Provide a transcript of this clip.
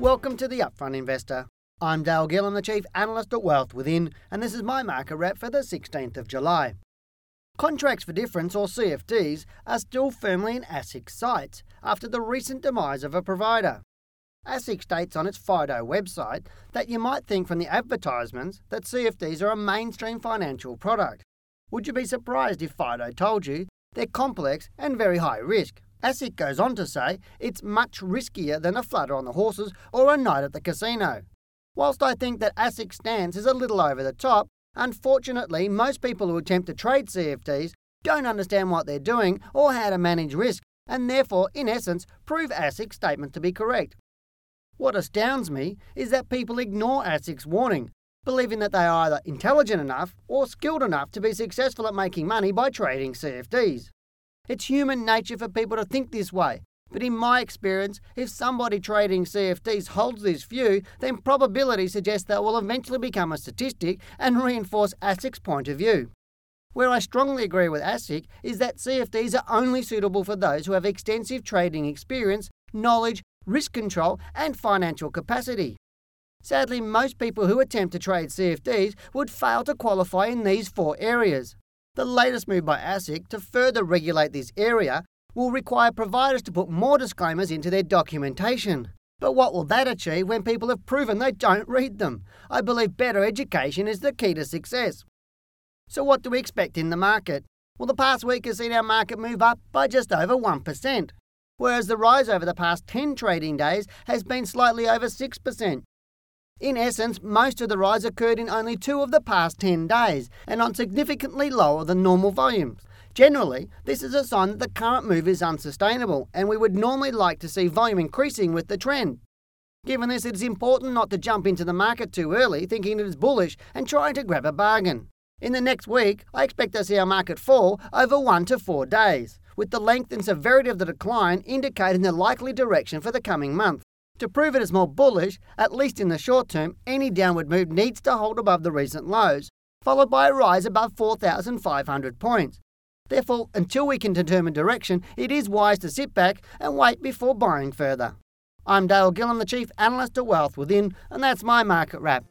Welcome to the Upfront Investor. I'm Dale Gillham, the Chief Analyst at Wealth Within, and this is my market wrap for the 16th of July. Contracts for Difference, or CFDs, are still firmly in ASIC's sights after the recent demise of a provider. ASIC states on its FIDO website that you might think from the advertisements that CFDs are a mainstream financial product. Would you be surprised if Fido told you they're complex and very high risk? ASIC goes on to say it's much riskier than a flutter on the horses or a night at the casino. Whilst I think that ASIC's stance is a little over the top, unfortunately, most people who attempt to trade CFDs don't understand what they're doing or how to manage risk, and therefore, in essence, prove ASIC's statement to be correct. What astounds me is that people ignore ASIC's warning, believing that they are either intelligent enough or skilled enough to be successful at making money by trading CFDs. It's human nature for people to think this way. But in my experience, if somebody trading CFDs holds this view, then probability suggests that will eventually become a statistic and reinforce ASIC's point of view. Where I strongly agree with ASIC is that CFDs are only suitable for those who have extensive trading experience, knowledge, risk control, and financial capacity. Sadly, most people who attempt to trade CFDs would fail to qualify in these four areas. The latest move by ASIC to further regulate this area will require providers to put more disclaimers into their documentation. But what will that achieve when people have proven they don't read them? I believe better education is the key to success. So, what do we expect in the market? Well, the past week has seen our market move up by just over 1%, whereas the rise over the past 10 trading days has been slightly over 6%. In essence, most of the rise occurred in only two of the past 10 days and on significantly lower than normal volumes. Generally, this is a sign that the current move is unsustainable and we would normally like to see volume increasing with the trend. Given this, it is important not to jump into the market too early thinking it is bullish and trying to grab a bargain. In the next week, I expect to see our market fall over one to four days, with the length and severity of the decline indicating the likely direction for the coming month. To prove it is more bullish, at least in the short term, any downward move needs to hold above the recent lows, followed by a rise above 4,500 points. Therefore, until we can determine direction, it is wise to sit back and wait before buying further. I'm Dale Gillham, the Chief Analyst at Wealth Within, and that's my market wrap.